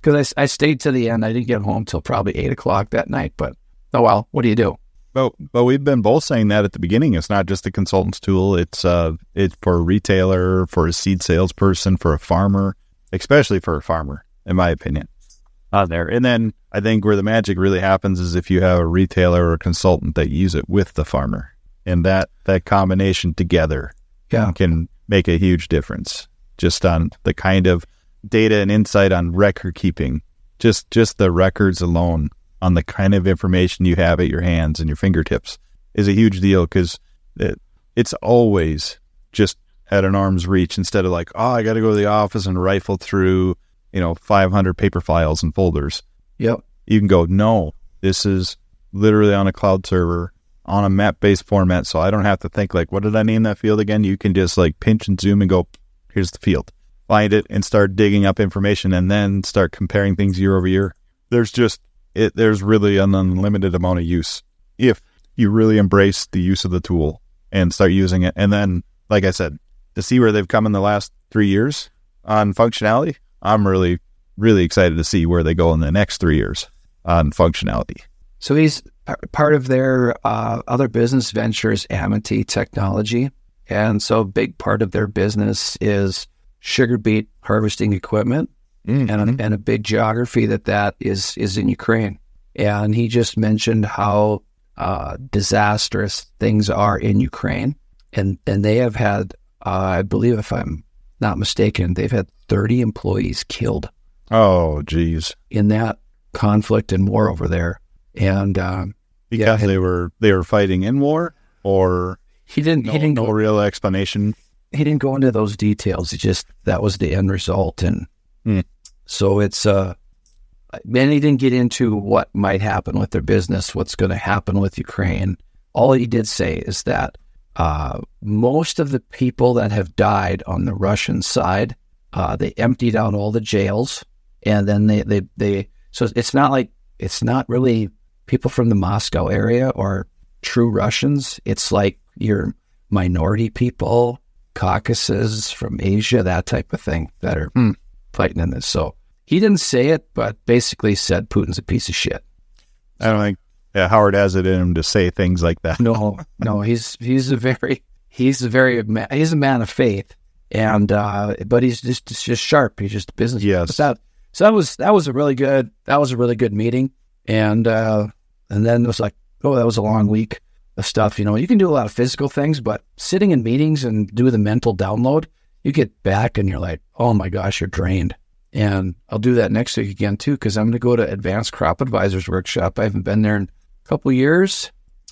because I, I stayed to the end. I didn't get home till probably eight o'clock that night. But oh well, what do you do? But but we've been both saying that at the beginning. It's not just a consultant's tool. It's uh it's for a retailer, for a seed salesperson, for a farmer, especially for a farmer, in my opinion. On there, and then I think where the magic really happens is if you have a retailer or a consultant that use it with the farmer, and that that combination together Yeah, can make a huge difference just on the kind of data and insight on record keeping. Just just the records alone on the kind of information you have at your hands and your fingertips is a huge deal because it, it's always just at an arm's reach instead of like, oh, I got to go to the office and rifle through, you know, 500 paper files and folders. yep, You can go, no, this is literally on a cloud server on a map based format. So I don't have to think like, what did I name that field again? You can just like pinch and zoom and go, here's the field, find it and start digging up information and then start comparing things year over year. There's just, it, there's really an unlimited amount of use if you really embrace the use of the tool and start using it. And then, like I said, to see where they've come in the last three years on functionality, I'm really, really excited to see where they go in the next three years on functionality. So he's part of their uh, other business ventures, Amity Technology. And so a big part of their business is sugar beet harvesting equipment Mm-hmm. and, a, and a big geography that that is, is in Ukraine. And he just mentioned how uh, disastrous things are in Ukraine. And, and they have had, uh, I believe, if I'm not mistaken, they've had 30 employees killed Oh, geez. in that conflict and war over there. And um, Because and- they were they were fighting in war, or he didn't no, he didn't no go real explanation. he didn't go into those details. He just that was the end result, and Hmm. So it's uh, he didn't get into what might happen with their business, what's going to happen with Ukraine. All he did say is that uh, most of the people that have died on the Russian side, uh, they emptied out all the jails, and then they they they. So it's not like it's not really people from the Moscow area or true Russians. It's like your minority people, Caucasus from Asia, that type of thing that are Hmm. Fighting in this. So he didn't say it, but basically said Putin's a piece of shit. I don't think yeah, Howard has it in him to say things like that. No, no, he's he's a very he's a very he's a man of faith, and uh, but he's just just sharp. He's just a business. Yes. That, so that was that was a really good that was a really good meeting, and uh, and then it was like oh that was a long week of stuff. You know, you can do a lot of physical things, but sitting in meetings and do the mental download, you get back and you're like, oh my gosh, you're drained. And I'll do that next week again too, because I'm going to go to Advanced Crop Advisors Workshop. I haven't been there in a couple years.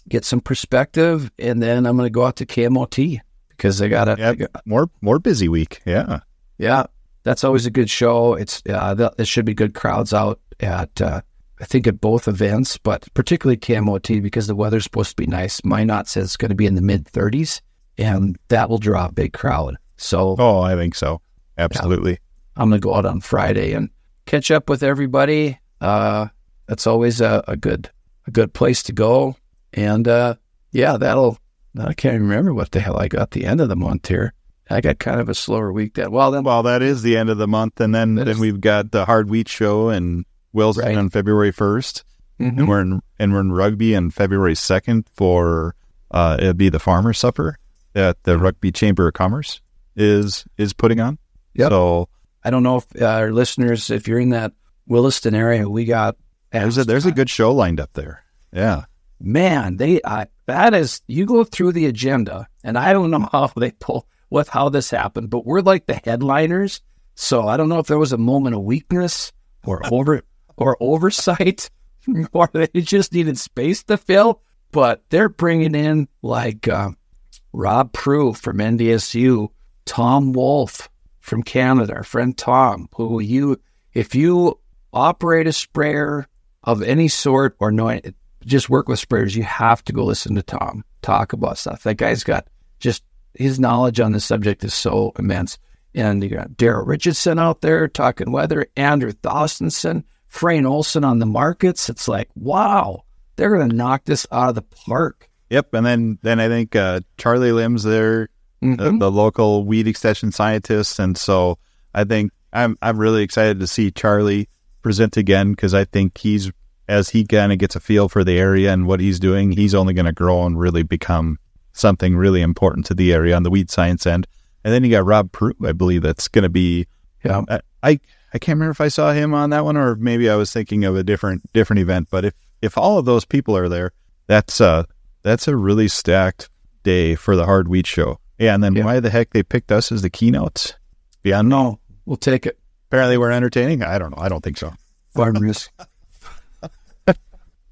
Get some perspective, and then I'm going to go out to KMOT because I got Yep. to. More more busy week. Yeah. Yeah, that's always a good show. It's uh, th- there should be good crowds out at uh, I think at both events, but particularly KMOT because the weather's supposed to be nice. Minot says it's going to be in the mid 30s, and that will draw a big crowd. So Oh, I think so. Absolutely. I'm going to go out on Friday and catch up with everybody. Uh, that's always a, a good a good place to go. And uh, yeah, that'll. I can't even remember what the hell I got the end of the month here. I got kind of a slower week. That well, then Well, that is the end of the month, and then then is- we've got the Hard Wheat Show in Williston Right. on February first, Mhm. and we're in and we're in Rugby on February second for uh, it'll be the Farmer Supper at the Rugby Chamber of Commerce is is putting on. Yep. So I don't know if uh, our listeners, if you're in that Williston area, we got there's a there's a good show lined up there. Yeah. man. They I, that is you go through the agenda, and I don't know how they pull what how this happened, but we're like the headliners. So I don't know if there was a moment of weakness or over or oversight, or they just needed space to fill. But they're bringing in like uh, Rob Prue from NDSU, Tom Wolf from Canada, our friend Tom, who you, if you operate a sprayer of any sort or know just work with sprayers, you have to go listen to Tom talk about stuff. That guy's got just his knowledge on the subject is so immense. And you got Daryl Ritchison out there talking weather, Andrew Thostenson, Frayne Olson on the markets. It's like, wow, they're going to knock this out of the park. Yep. And then then I think uh, Charlie Lim's there the, Mhm. the local weed extension scientist, and so I think I'm I'm really excited to see Charlie present again because I think he's as he kind of gets a feel for the area and what he's doing, he's only going to grow and really become something really important to the area on the weed science end. And then you got Rob Prue, I believe that's going to be. Yeah. I, I I can't remember if I saw him on that one or maybe I was thinking of a different different event. But if if all of those people are there, that's uh that's a really stacked day for the hard wheat show. Yeah, and then Yeah. why the heck they picked us as the keynotes? Beyond No, we'll take it. apparently we're entertaining. I don't know. I don't think so. Farm risk.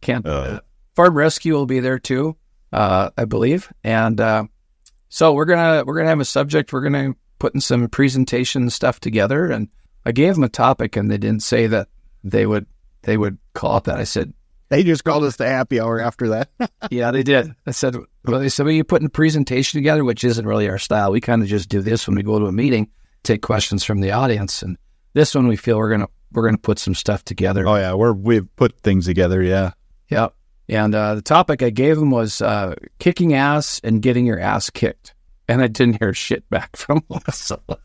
Can't. Uh. Farm rescue will be there too, uh, I believe. And uh, so we're gonna we're gonna have a subject. We're gonna putting some presentation stuff together. And I gave them a topic, and they didn't say that they would they would call it that. I said, They just called us the happy hour after that. Yeah, they did. I said, well, they said, well, you putting a presentation together, which isn't really our style. We kind of just do this when we go to a meeting, take questions from the audience, and this one we feel we're gonna we're gonna put some stuff together. oh yeah, we're we've put things together. Yeah. Yep. And uh, the topic I gave them was uh, kicking ass and getting your ass kicked, and I didn't hear shit back from Melissa.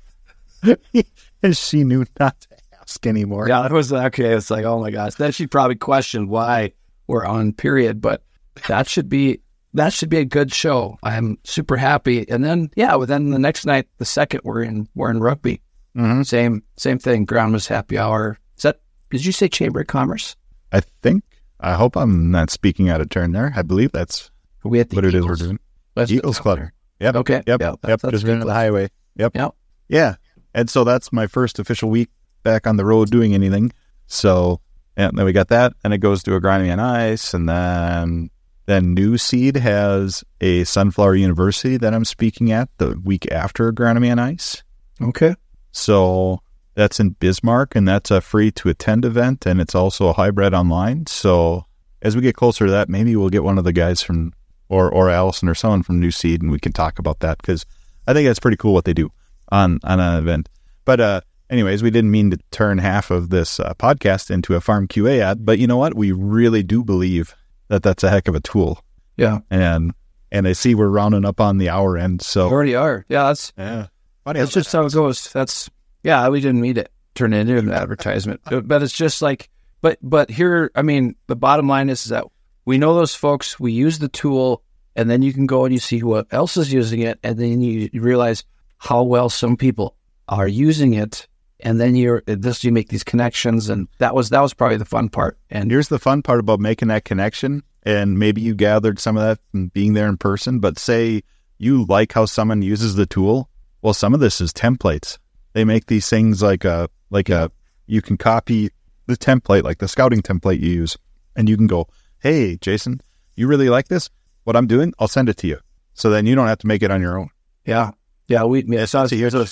and she knew not to ask anymore. Yeah, it was okay. It's like, oh my gosh. Then she probably questioned why we're on period, but that should be that should be a good show. I'm super happy. And then yeah, well, then the next night, the second we're in we're in rugby. hmm Same same thing. Groundless happy hour. Is that did you say Chamber of Commerce? I think. I hope I'm not speaking out of turn there. I believe that's Are we at what it is we're doing. Let's Eagles Club. Yep. Okay. Yep. Yeah, yep. that's- that's Just into the highway. Yep. Yep. Yeah. And so that's my first official week back on the road doing anything. So and then we got that, and it goes to agronomy on ice, and then then Nuseed has a Sunflower University that I'm speaking at the week after agronomy on ice. Okay. So that's in Bismarck, and that's a free to attend event, and it's also a hybrid online. So as we get closer to that, maybe we'll get one of the guys from or or Allison or someone from Nuseed, and we can talk about that because I think that's pretty cool what they do on on an event. But uh, anyways, we didn't mean to turn half of this uh, podcast into a FarmQA ad, but you know what? We really do believe that that's a heck of a tool, Yeah. and and I see we're rounding up on the hour end, so We already are. Yeah, that's yeah, funny. That's just how it goes. That's yeah. We didn't mean to turn it into an advertisement, but it's just like. But but here, I mean, the bottom line is that we know those folks. We use the tool, and then you can go and you see who else is using it, and then you realize how well some people are using it, and then you're this. You make these connections, and that was that was probably the fun part. And here's the fun part about making that connection. And maybe you gathered some of that from being there in person, but say you like how someone uses the tool. Well, some of this is templates. They make these things like a, like a, you can copy the template, like the scouting template you use, and you can go, Hey, Jason, you really like this? What I'm doing? I'll send it to you. So then you don't have to make it on your own. Yeah, yeah. We yeah, so, So here's- so,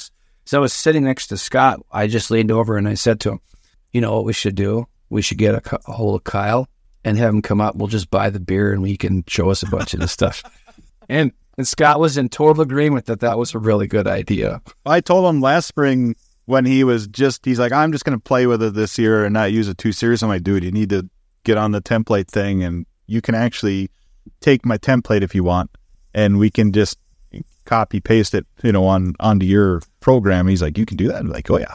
so I was sitting next to Scott. I just leaned over and I said to him, "You know what we should do? We should get a, a hold of Kyle and have him come up. We'll just buy the beer and we can show us a bunch of this stuff." And and Scott was in total agreement that that was a really good idea. I told him last spring when he was just, he's like, I'm just going to play with it this year and not use it too serious. I'm like, dude, you need to get on the template thing and you can actually take my template if you want and we can just copy paste it, you know, on onto your program. He's like, you can do that. I'm like, oh yeah.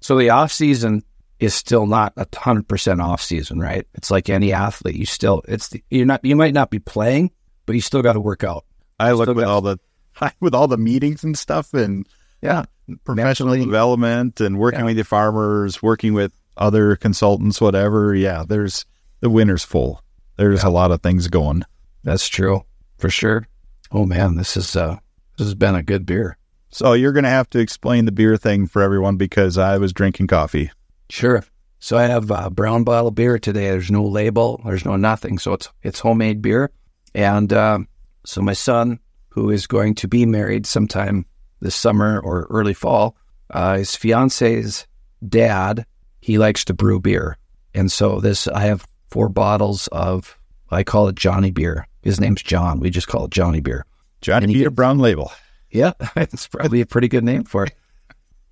So the off season is still not a hundred percent off season, right? It's like any athlete. You still it's the, you're not you might not be playing, but you still got to work out. I look got- all the, with all the meetings and stuff and Yeah, professional development and working Yeah. with the farmers, working with other consultants, whatever. Yeah. There's the winter's full. There's a lot of things going. That's true for sure. Oh man, this is uh this has been a good beer. So you're going to have to explain the beer thing for everyone because I was drinking coffee. Sure. So I have a brown bottle of beer today. There's no label. There's no nothing. So it's it's homemade beer. And um, so my son, who is going to be married sometime this summer or early fall, uh, his fiance's dad, he likes to brew beer. And so this, I have four bottles of, I call it Johnny beer. His name's John. We just call it Johnny beer. Johnny Peter gets- Brown label. Yeah, it's probably a pretty good name for it.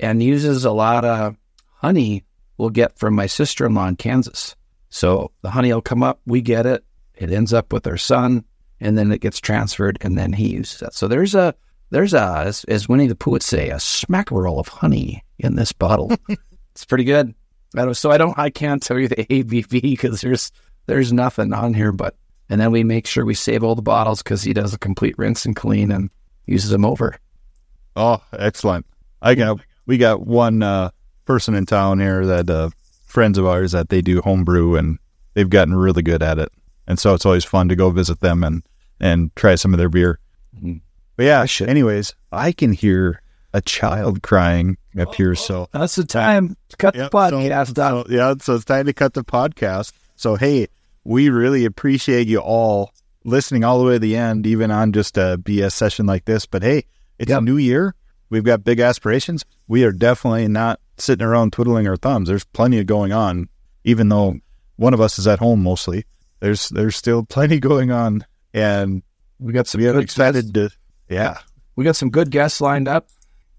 And uses a lot of honey we'll get from my sister in law in Kansas. So the honey will come up, we get it, it ends up with our son, and then it gets transferred, and then he uses it. So there's a there's a as, as Winnie the Pooh would say, a smackerel of honey in this bottle. it's pretty good. I don't, so I don't I can't tell you the ABV because there's there's nothing on here, but and then we make sure we save all the bottles because he does a complete rinse and clean and uses them over. Oh, excellent. I got we got one uh, person in town here that uh, friends of ours that they do homebrew and they've gotten really good at it. And so it's always fun to go visit them and and try some of their beer. Mhm. But yeah, I anyways, I can hear a child crying up here so That's the time to cut Yep, the podcast so, so- yeah, so it's time to cut the podcast. So hey, we really appreciate you all listening all the way to the end, even on just a BS session like this. But hey, it's Yep. a new year. We've got big aspirations. We are definitely not sitting around twiddling our thumbs. There's plenty of going on, even though one of us is at home mostly. there's there's still plenty going on, and We got some we are good excited to yeah. we got some good guests lined up.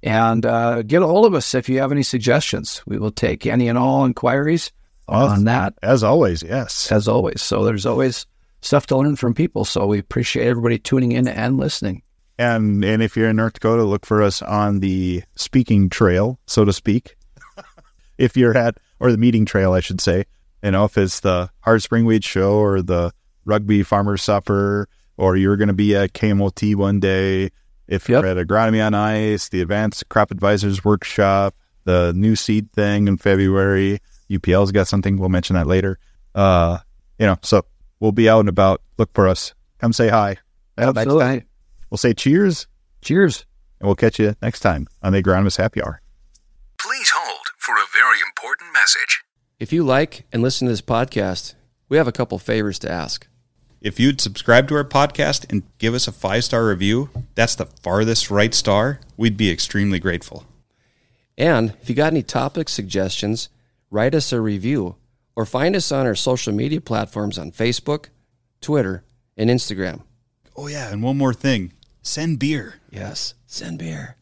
And uh, get a hold of us if you have any suggestions. We will take any and all inquiries on that, As always, yes. as always. So there's always stuff to learn from people. So we appreciate everybody tuning in and listening. And and if you're in North Dakota, look for us on the speaking trail, so to speak. if you're at or the meeting trail, I should say. You know, if it's the Hard Spring Wheat Show or the Rugby Farmers Supper, or you're going to be at KMOT one day. If Yep. you're at Agronomy on Ice, the Advanced Crop Advisors Workshop, the Nuseed thing in February, UPL's got something. We'll mention that later. Uh, you know, so we'll be out and about. Look for us. Come say hi. Absolutely. We'll say cheers Cheers. and we'll catch you next time on the Agronomist Happy Hour. Please hold for a very important message. If you like and listen to this podcast, we have a couple favors to ask. If you'd subscribe to our podcast and give us a five star review, that's the farthest right star, we'd be extremely grateful. And if you got any topic suggestions, write us a review or find us on our social media platforms on Facebook, Twitter, and Instagram. Oh, yeah. And one more thing send beer. Yes, send beer.